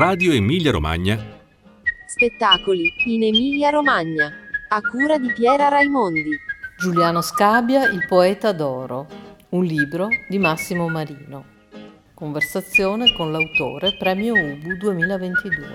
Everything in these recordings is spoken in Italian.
Radio Emilia Romagna. Spettacoli in Emilia Romagna. A cura di Piera Raimondi. Giuliano Scabia, il poeta d'oro. Un libro di Massimo Marino. Conversazione con l'autore, premio Ubu 2022.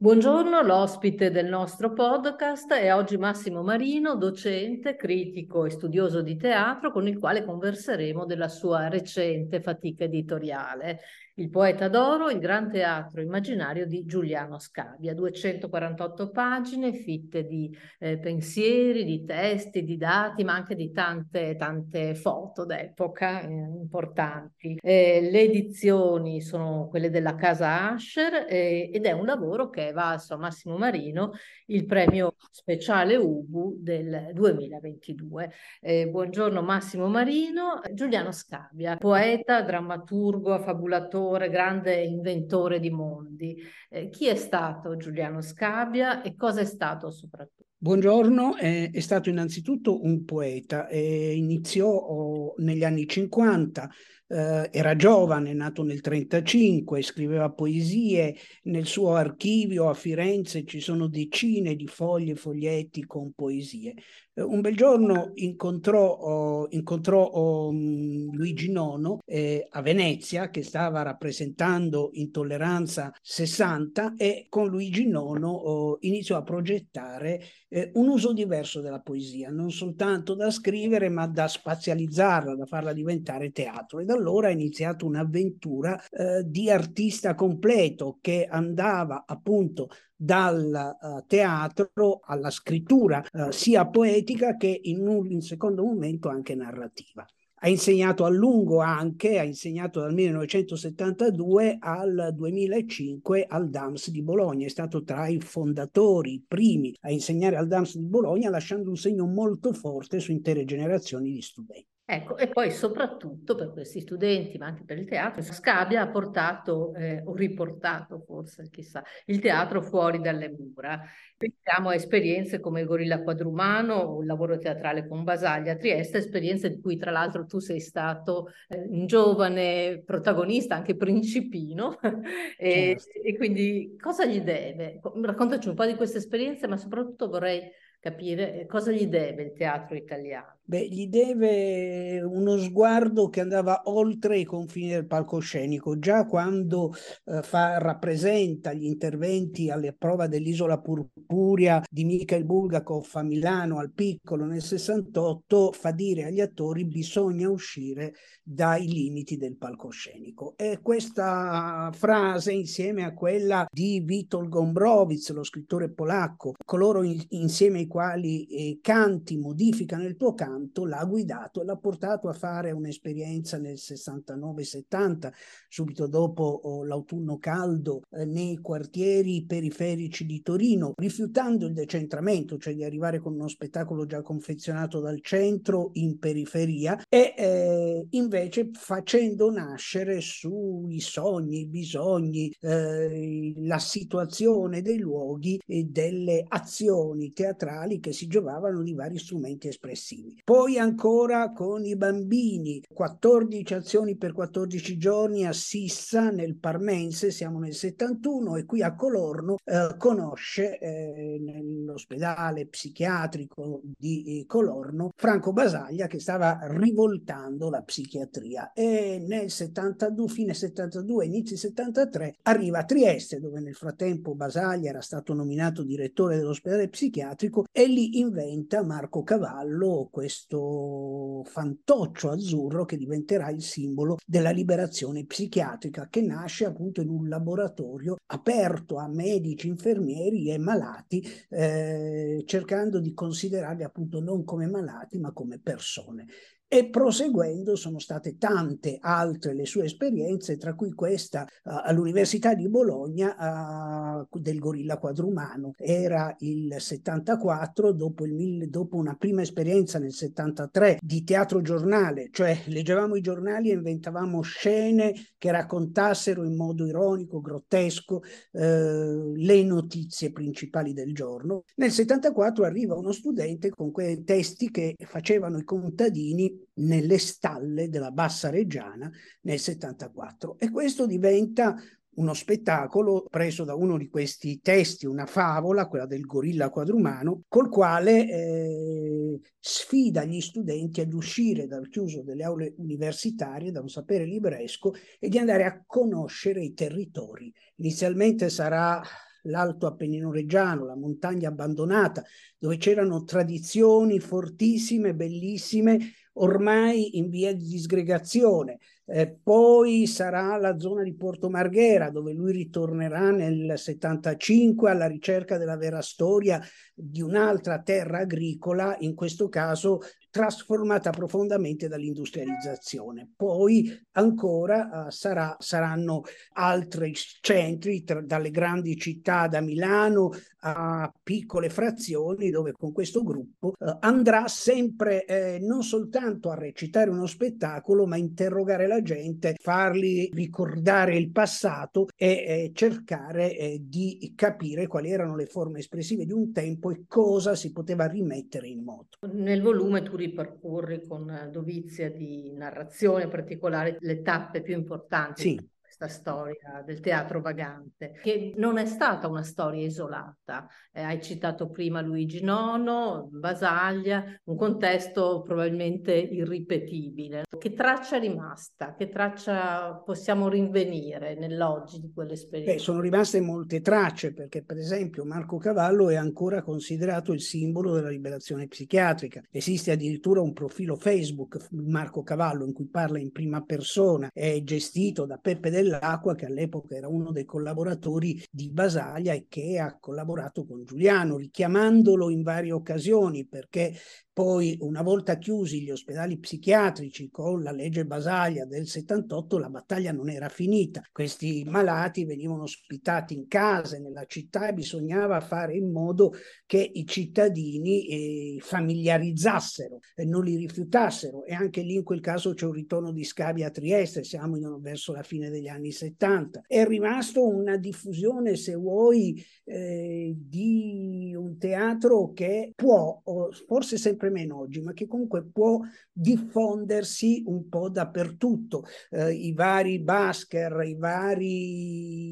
Buongiorno, l'ospite del nostro podcast è oggi Massimo Marino, docente, critico e studioso di teatro, con il quale converseremo della sua recente fatica editoriale. Il poeta d'oro, il Gran Teatro Immaginario di Giuliano Scabia, 248 pagine fitte di eh, pensieri, di testi, di dati, ma anche di tante, tante foto d'epoca eh, importanti. Eh, le edizioni sono quelle della Casa Asher eh, ed è un lavoro che va a Massimo Marino il premio speciale Ubu del 2022. Eh, buongiorno Massimo Marino, Giuliano Scabia, poeta, drammaturgo, affabulatore, autore, grande inventore di mondi. Eh, chi è stato Giuliano Scabia e cosa è stato soprattutto? Buongiorno, è, è stato innanzitutto un poeta, iniziò oh, negli anni 50 eh, era giovane, nato nel 1935, scriveva poesie, nel suo archivio a Firenze ci sono decine di foglie e foglietti con poesie. Eh, un bel giorno incontrò, oh, incontrò oh, Luigi Nono eh, a Venezia che stava rappresentando Intolleranza 60 e con Luigi Nono oh, iniziò a progettare eh, un uso diverso della poesia, non soltanto da scrivere ma da spazializzarla, da farla diventare teatro. E da allora è iniziata un'avventura eh, di artista completo che andava appunto dal uh, teatro alla scrittura uh, sia poetica che in un in secondo momento anche narrativa. Ha insegnato a lungo anche, ha insegnato dal 1972 al 2005 al DAMS di Bologna, è stato tra i fondatori, i primi a insegnare al DAMS di Bologna, lasciando un segno molto forte su intere generazioni di studenti. Ecco, e poi soprattutto per questi studenti, ma anche per il teatro, Scabia ha portato, eh, o riportato forse, chissà, il teatro fuori dalle mura. Pensiamo a esperienze come il Gorilla Quadrumano o il lavoro teatrale con Basaglia a Trieste, esperienze di cui tra l'altro tu sei stato eh, un giovane protagonista, anche principino, e, certo. e quindi cosa gli deve? Raccontaci un po' di queste esperienze, ma soprattutto vorrei capire cosa gli deve il teatro italiano. Beh, gli deve uno sguardo che andava oltre i confini del palcoscenico. Già quando eh, fa, rappresenta gli interventi alle prova dell'Isola Purpuria di Mikhail Bulgakov a Milano al piccolo nel 68, fa dire agli attori bisogna uscire dai limiti del palcoscenico. E questa frase, insieme a quella di Witold Gombrowicz, lo scrittore polacco, coloro in, insieme ai quali eh, canti modificano il tuo canto, tanto l'ha guidato e l'ha portato a fare un'esperienza nel 69-70, subito dopo oh, l'autunno caldo, eh, nei quartieri periferici di Torino, rifiutando il decentramento, cioè di arrivare con uno spettacolo già confezionato dal centro in periferia e eh, invece facendo nascere sui sogni, i bisogni, eh, la situazione dei luoghi e delle azioni teatrali che si giocavano di vari strumenti espressivi. Poi ancora con i bambini, 14 azioni per 14 giorni a Sissa nel Parmense, siamo nel 71 e qui a Colorno eh, conosce eh, nell'ospedale psichiatrico di Colorno Franco Basaglia che stava rivoltando la psichiatria. E nel 72, fine 72, inizi 73 arriva a Trieste dove nel frattempo Basaglia era stato nominato direttore dell'ospedale psichiatrico e lì inventa Marco Cavallo questo questo fantoccio azzurro che diventerà il simbolo della liberazione psichiatrica che nasce appunto in un laboratorio aperto a medici, infermieri e malati, eh, cercando di considerarli appunto non come malati ma come persone. E proseguendo sono state tante altre le sue esperienze, tra cui questa uh, all'Università di Bologna uh, del gorilla quadrumano. Era il 74, dopo, il, dopo, una prima esperienza nel 73 di teatro giornale, cioè leggevamo i giornali e inventavamo scene che raccontassero in modo ironico, grottesco, uh, le notizie principali del giorno. Nel 74 arriva uno studente con quei testi che facevano i contadini nelle stalle della Bassa Reggiana nel 74 e questo diventa uno spettacolo preso da uno di questi testi, una favola, quella del gorilla quadrumano, col quale eh, sfida gli studenti ad uscire dal chiuso delle aule universitarie, da un sapere libresco e di andare a conoscere i territori. Inizialmente sarà l'Alto Appennino Reggiano, la montagna abbandonata, dove c'erano tradizioni fortissime, bellissime, ormai in via di disgregazione. Eh, poi sarà la zona di Porto Marghera, dove lui ritornerà nel 75 alla ricerca della vera storia di un'altra terra agricola, in questo caso trasformata profondamente dall'industrializzazione. Poi ancora uh, sarà, saranno altri centri, tra, dalle grandi città da Milano a piccole frazioni, dove con questo gruppo uh, andrà sempre eh, non soltanto a recitare uno spettacolo, ma interrogare la gente, farli ricordare il passato e eh, cercare eh, di capire quali erano le forme espressive di un tempo e cosa si poteva rimettere in moto. Nel volume tu ripercorri con dovizia di narrazione particolare le tappe più importanti. Sì questa storia del teatro vagante, che non è stata una storia isolata. Eh, hai citato prima Luigi Nono, Basaglia, un contesto probabilmente irripetibile. Che traccia è rimasta? Che traccia possiamo rinvenire nell'oggi di quell'esperienza? Beh, sono rimaste molte tracce perché per esempio Marco Cavallo è ancora considerato il simbolo della liberazione psichiatrica. Esiste addirittura un profilo Facebook Marco Cavallo in cui parla in prima persona, è gestito da Peppe Del dell'Acqua, che all'epoca era uno dei collaboratori di Basaglia e che ha collaborato con Giuliano, richiamandolo in varie occasioni perché poi, una volta chiusi gli ospedali psichiatrici con la legge Basaglia del 78, la battaglia non era finita. Questi malati venivano ospitati in case, nella città e bisognava fare in modo che i cittadini eh, familiarizzassero e non li rifiutassero. E anche lì in quel caso c'è un ritorno di scavi a Trieste, siamo in, verso la fine degli anni 70. È rimasto una diffusione, se vuoi, eh, di un teatro che può, forse sempre sempre meno oggi, ma che comunque può diffondersi un po' dappertutto. Eh, I vari basker, i vari,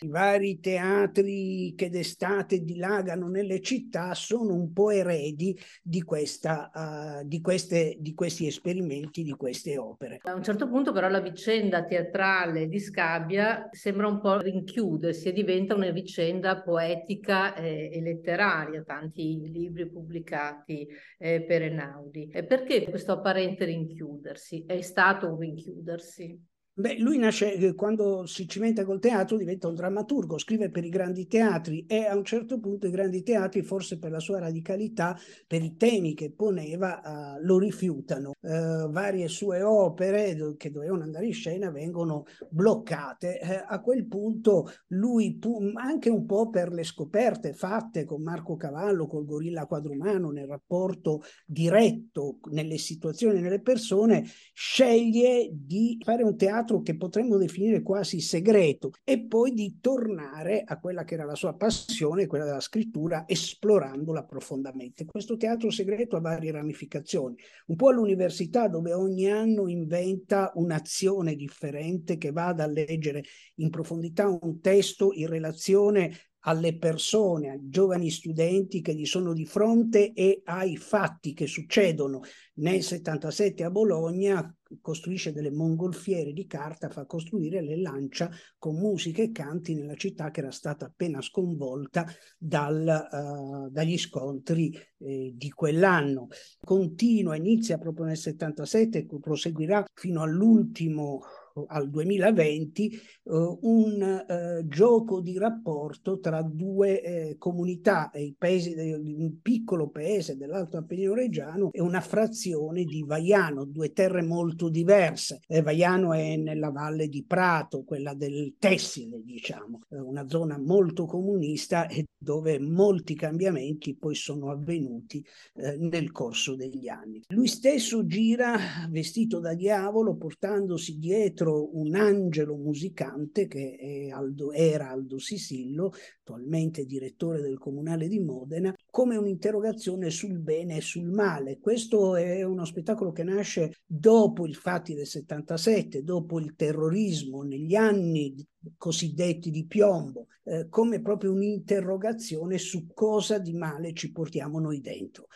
i vari teatri che d'estate dilagano nelle città sono un po' eredi di, questa, uh, di, queste, di questi esperimenti, di queste opere. A un certo punto però la vicenda teatrale di Scabbia sembra un po' rinchiudersi e diventa una vicenda poetica e, e letteraria, tanti libri pubblicati eh, per Enaudi. E perché questo apparente rinchiudersi? È stato un rinchiudersi? Beh, lui nasce eh, quando si cimenta col teatro, diventa un drammaturgo, scrive per i grandi teatri e a un certo punto i grandi teatri, forse per la sua radicalità, per i temi che poneva, uh, lo rifiutano. Uh, varie sue opere che dovevano andare in scena vengono bloccate. Uh, a quel punto lui, anche un po' per le scoperte fatte con Marco Cavallo, col gorilla quadrumano, nel rapporto diretto nelle situazioni, nelle persone, sceglie di fare un teatro teatro che potremmo definire quasi segreto e poi di tornare a quella che era la sua passione, quella della scrittura, esplorandola profondamente. Questo teatro segreto ha varie ramificazioni, un po' all'università dove ogni anno inventa un'azione differente che vada a leggere in profondità un testo in relazione alle persone, ai giovani studenti che gli sono di fronte e ai fatti che succedono. Nel 77 a Bologna costruisce delle mongolfiere di carta, fa costruire le lancia con musica e canti nella città che era stata appena sconvolta dal, uh, dagli scontri eh, di quell'anno. Continua, inizia proprio nel 77 e proseguirà fino all'ultimo al 2020 eh, un eh, gioco di rapporto tra due eh, comunità, i paesi un piccolo paese dell'Alto Appennino Reggiano e una frazione di Vaiano, due terre molto diverse. Eh, Vaiano è nella valle di Prato, quella del tessile, diciamo, eh, una zona molto comunista dove molti cambiamenti poi sono avvenuti eh, nel corso degli anni. Lui stesso gira vestito da diavolo portandosi dietro dietro un angelo musicante che Aldo, era Aldo Sisillo, attualmente direttore del Comunale di Modena, come un'interrogazione sul bene e sul male. Questo è uno spettacolo che nasce dopo i fatti del 77, dopo il terrorismo, negli anni cosiddetti di piombo, eh, come proprio un'interrogazione su cosa di male ci portiamo noi dentro.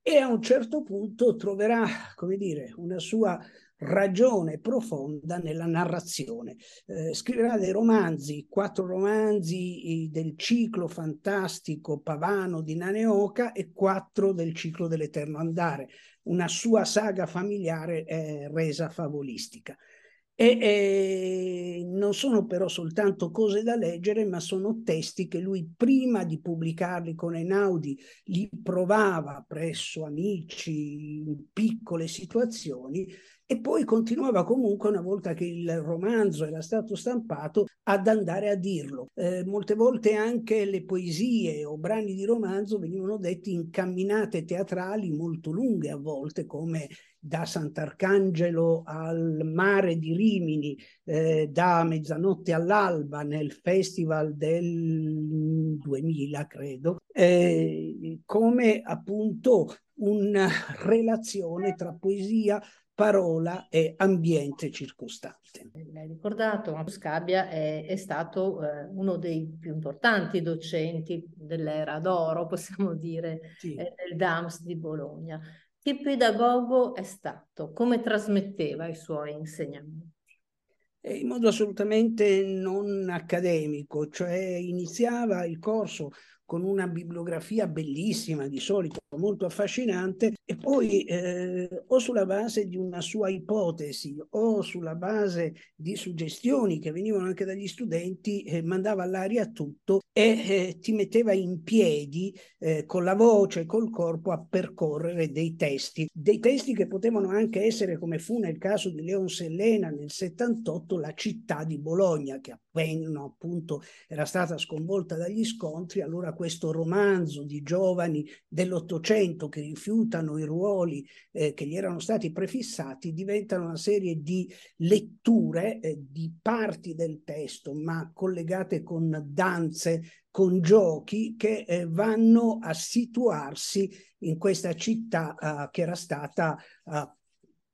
E a un certo punto troverà, come dire, una sua ragione profonda nella narrazione. Eh, scriverà dei romanzi, quattro romanzi del ciclo fantastico pavano di Naneoka e quattro del ciclo dell'Eterno Andare, una sua saga familiare eh, resa favolistica. E, e, non sono però soltanto cose da leggere, ma sono testi che lui prima di pubblicarli con Einaudi li provava presso amici in piccole situazioni e poi continuava comunque, una volta che il romanzo era stato stampato, ad andare a dirlo. Eh, molte volte anche le poesie o brani di romanzo venivano detti in camminate teatrali molto lunghe a volte, come da Sant'Arcangelo al mare di Rimini, eh, da mezzanotte all'alba nel festival del 2000, credo, eh, come appunto una relazione tra poesia, parola e ambiente circostante. L'hai ricordato, Scabbia è, è stato eh, uno dei più importanti docenti dell'era d'oro, possiamo dire, sì. eh, del DAMS di Bologna. Che pedagogo è stato? Come trasmetteva i suoi insegnamenti? In modo assolutamente non accademico, cioè iniziava il corso con una bibliografia bellissima, di solito molto affascinante, e poi eh, o sulla base di una sua ipotesi o sulla base di suggestioni che venivano anche dagli studenti, eh, mandava all'aria tutto e eh, ti metteva in piedi eh, con la voce, col corpo a percorrere dei testi, dei testi che potevano anche essere, come fu nel caso di Leon Sellena nel 78, la città di Bologna, che appena appunto era stata sconvolta dagli scontri, allora questo romanzo di giovani dell'Ottocento che rifiutano i ruoli eh, che gli erano stati prefissati diventano una serie di letture eh, di parti del testo, ma collegate con danze, con giochi che eh, vanno a situarsi in questa città uh, che era stata uh,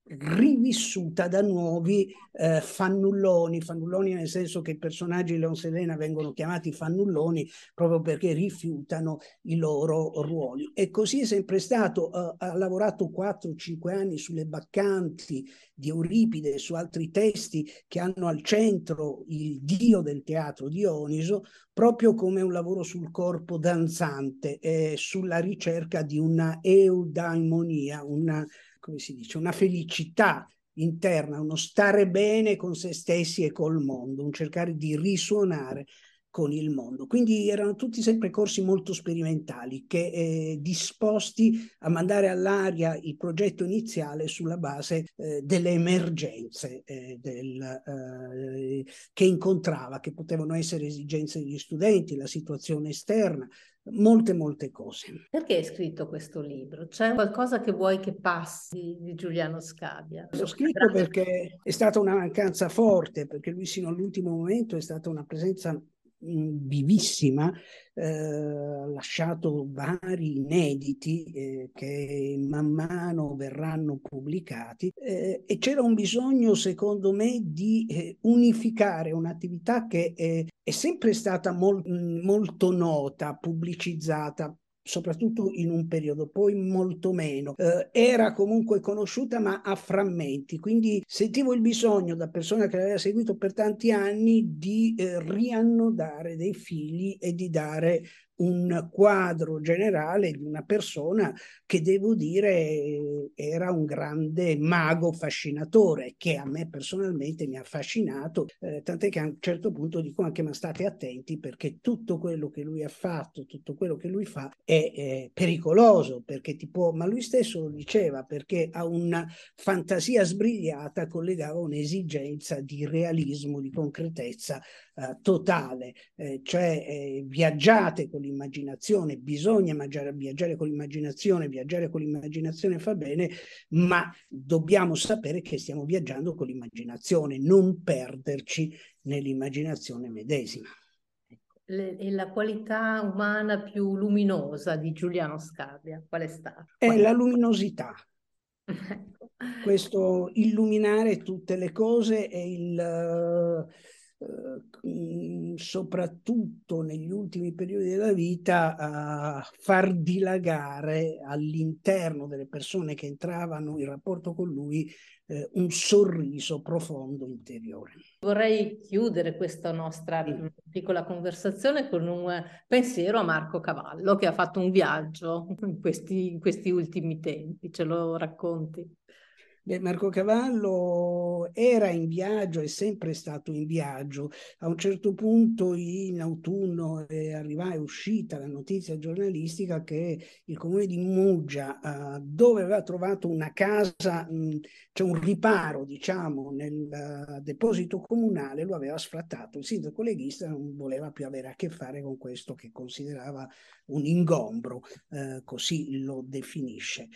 rivissuta da nuovi eh, fannulloni, fannulloni nel senso che i personaggi di Leon Selena vengono chiamati fannulloni proprio perché rifiutano i loro ruoli. E così è sempre stato, uh, ha lavorato 4-5 anni sulle baccanti di Euripide su altri testi che hanno al centro il dio del teatro Dioniso, proprio come un lavoro sul corpo danzante, eh, sulla ricerca di una eudaimonia, una come si dice, una felicità interna, uno stare bene con se stessi e col mondo, un cercare di risuonare con il mondo. Quindi erano tutti sempre corsi molto sperimentali, che eh, disposti a mandare all'aria il progetto iniziale sulla base eh, delle emergenze eh, del, eh, che incontrava, che potevano essere esigenze degli studenti, la situazione esterna, molte, molte cose. Perché hai scritto questo libro? C'è qualcosa che vuoi che passi di Giuliano Scabbia? L'ho scritto perché è stata una mancanza forte, perché lui sino all'ultimo momento è stata una presenza vivissima, eh, lasciato vari inediti eh, che man mano verranno pubblicati eh, e c'era un bisogno, secondo me, di eh, unificare un'attività che è sempre stata mol- molto nota, pubblicizzata, soprattutto in un periodo, poi molto meno. Eh, era comunque conosciuta ma a frammenti, quindi sentivo il bisogno da persona che l'aveva seguito per tanti anni di eh, riannodare dei fili e di dare un quadro generale di una persona che devo dire era un grande mago fascinatore che a me personalmente mi ha affascinato, eh, tant'è che a un certo punto dico anche ma state attenti perché tutto quello che lui ha fatto, tutto quello che lui fa è eh, pericoloso perché ti ma lui stesso lo diceva perché ha una fantasia sbrigliata collegava un'esigenza di realismo, di concretezza eh, totale, eh, cioè eh, viaggiate con l'immaginazione, bisogna mangiare, viaggiare con l'immaginazione, viaggiare con l'immaginazione fa bene, ma dobbiamo sapere che stiamo viaggiando con l'immaginazione, non perderci nell'immaginazione medesima. E la qualità umana più luminosa di Giuliano Scabbia, qual è stata? È la luminosità. Ecco. Questo illuminare tutte le cose e il eh, soprattutto negli ultimi periodi della vita, a far dilagare all'interno delle persone che entravano in rapporto con lui eh, un sorriso profondo interiore. Vorrei chiudere questa nostra sì. piccola conversazione con un pensiero a Marco Cavallo che ha fatto un viaggio in questi, in questi ultimi tempi. Ce lo racconti? Beh, Marco Cavallo era in viaggio, è sempre stato in viaggio. A un certo punto in autunno è arrivata, è uscita la notizia giornalistica che il comune di Muggia, uh, dove aveva trovato una casa, mh, cioè un riparo, diciamo, nel uh, deposito comunale, lo aveva sfrattato. Il sindaco leghista non voleva più avere a che fare con questo che considerava un ingombro, uh, così lo definisce.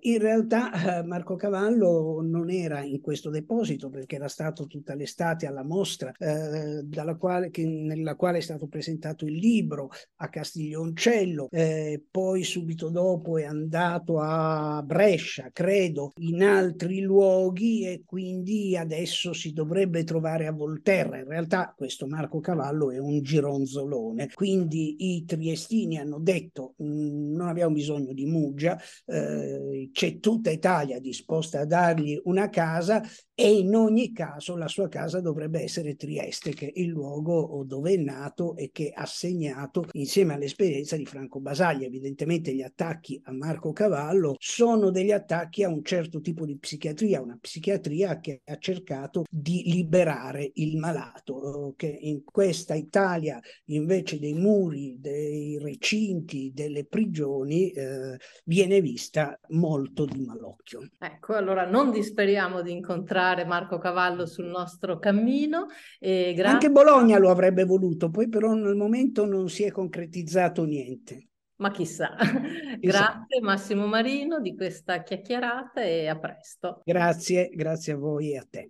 in realtà Marco Cavallo non era in questo deposito perché era stato tutta l'estate alla mostra eh, quale, che, nella quale è stato presentato il libro a Castiglioncello, eh, poi subito dopo è andato a Brescia, credo, in altri luoghi e quindi adesso si dovrebbe trovare a Volterra. In realtà questo Marco Cavallo è un gironzolone, quindi i triestini hanno detto mm, non abbiamo bisogno di Muggia, eh, c'è tutta Italia disposta a dare dargli una casa e in ogni caso la sua casa dovrebbe essere Trieste, che è il luogo dove è nato e che ha segnato insieme all'esperienza di Franco Basaglia. Evidentemente gli attacchi a Marco Cavallo sono degli attacchi a un certo tipo di psichiatria, una psichiatria che ha cercato di liberare il malato, che in questa Italia invece dei muri, dei recinti, delle prigioni eh, viene vista molto di malocchio. Ecco, allora non disperiamo di incontrare Marco Cavallo sul nostro cammino. E grazie. Anche Bologna lo avrebbe voluto, poi però al momento non si è concretizzato niente. Ma chissà. chissà. Grazie Massimo Marino di questa chiacchierata e a presto. Grazie, grazie a voi e a te.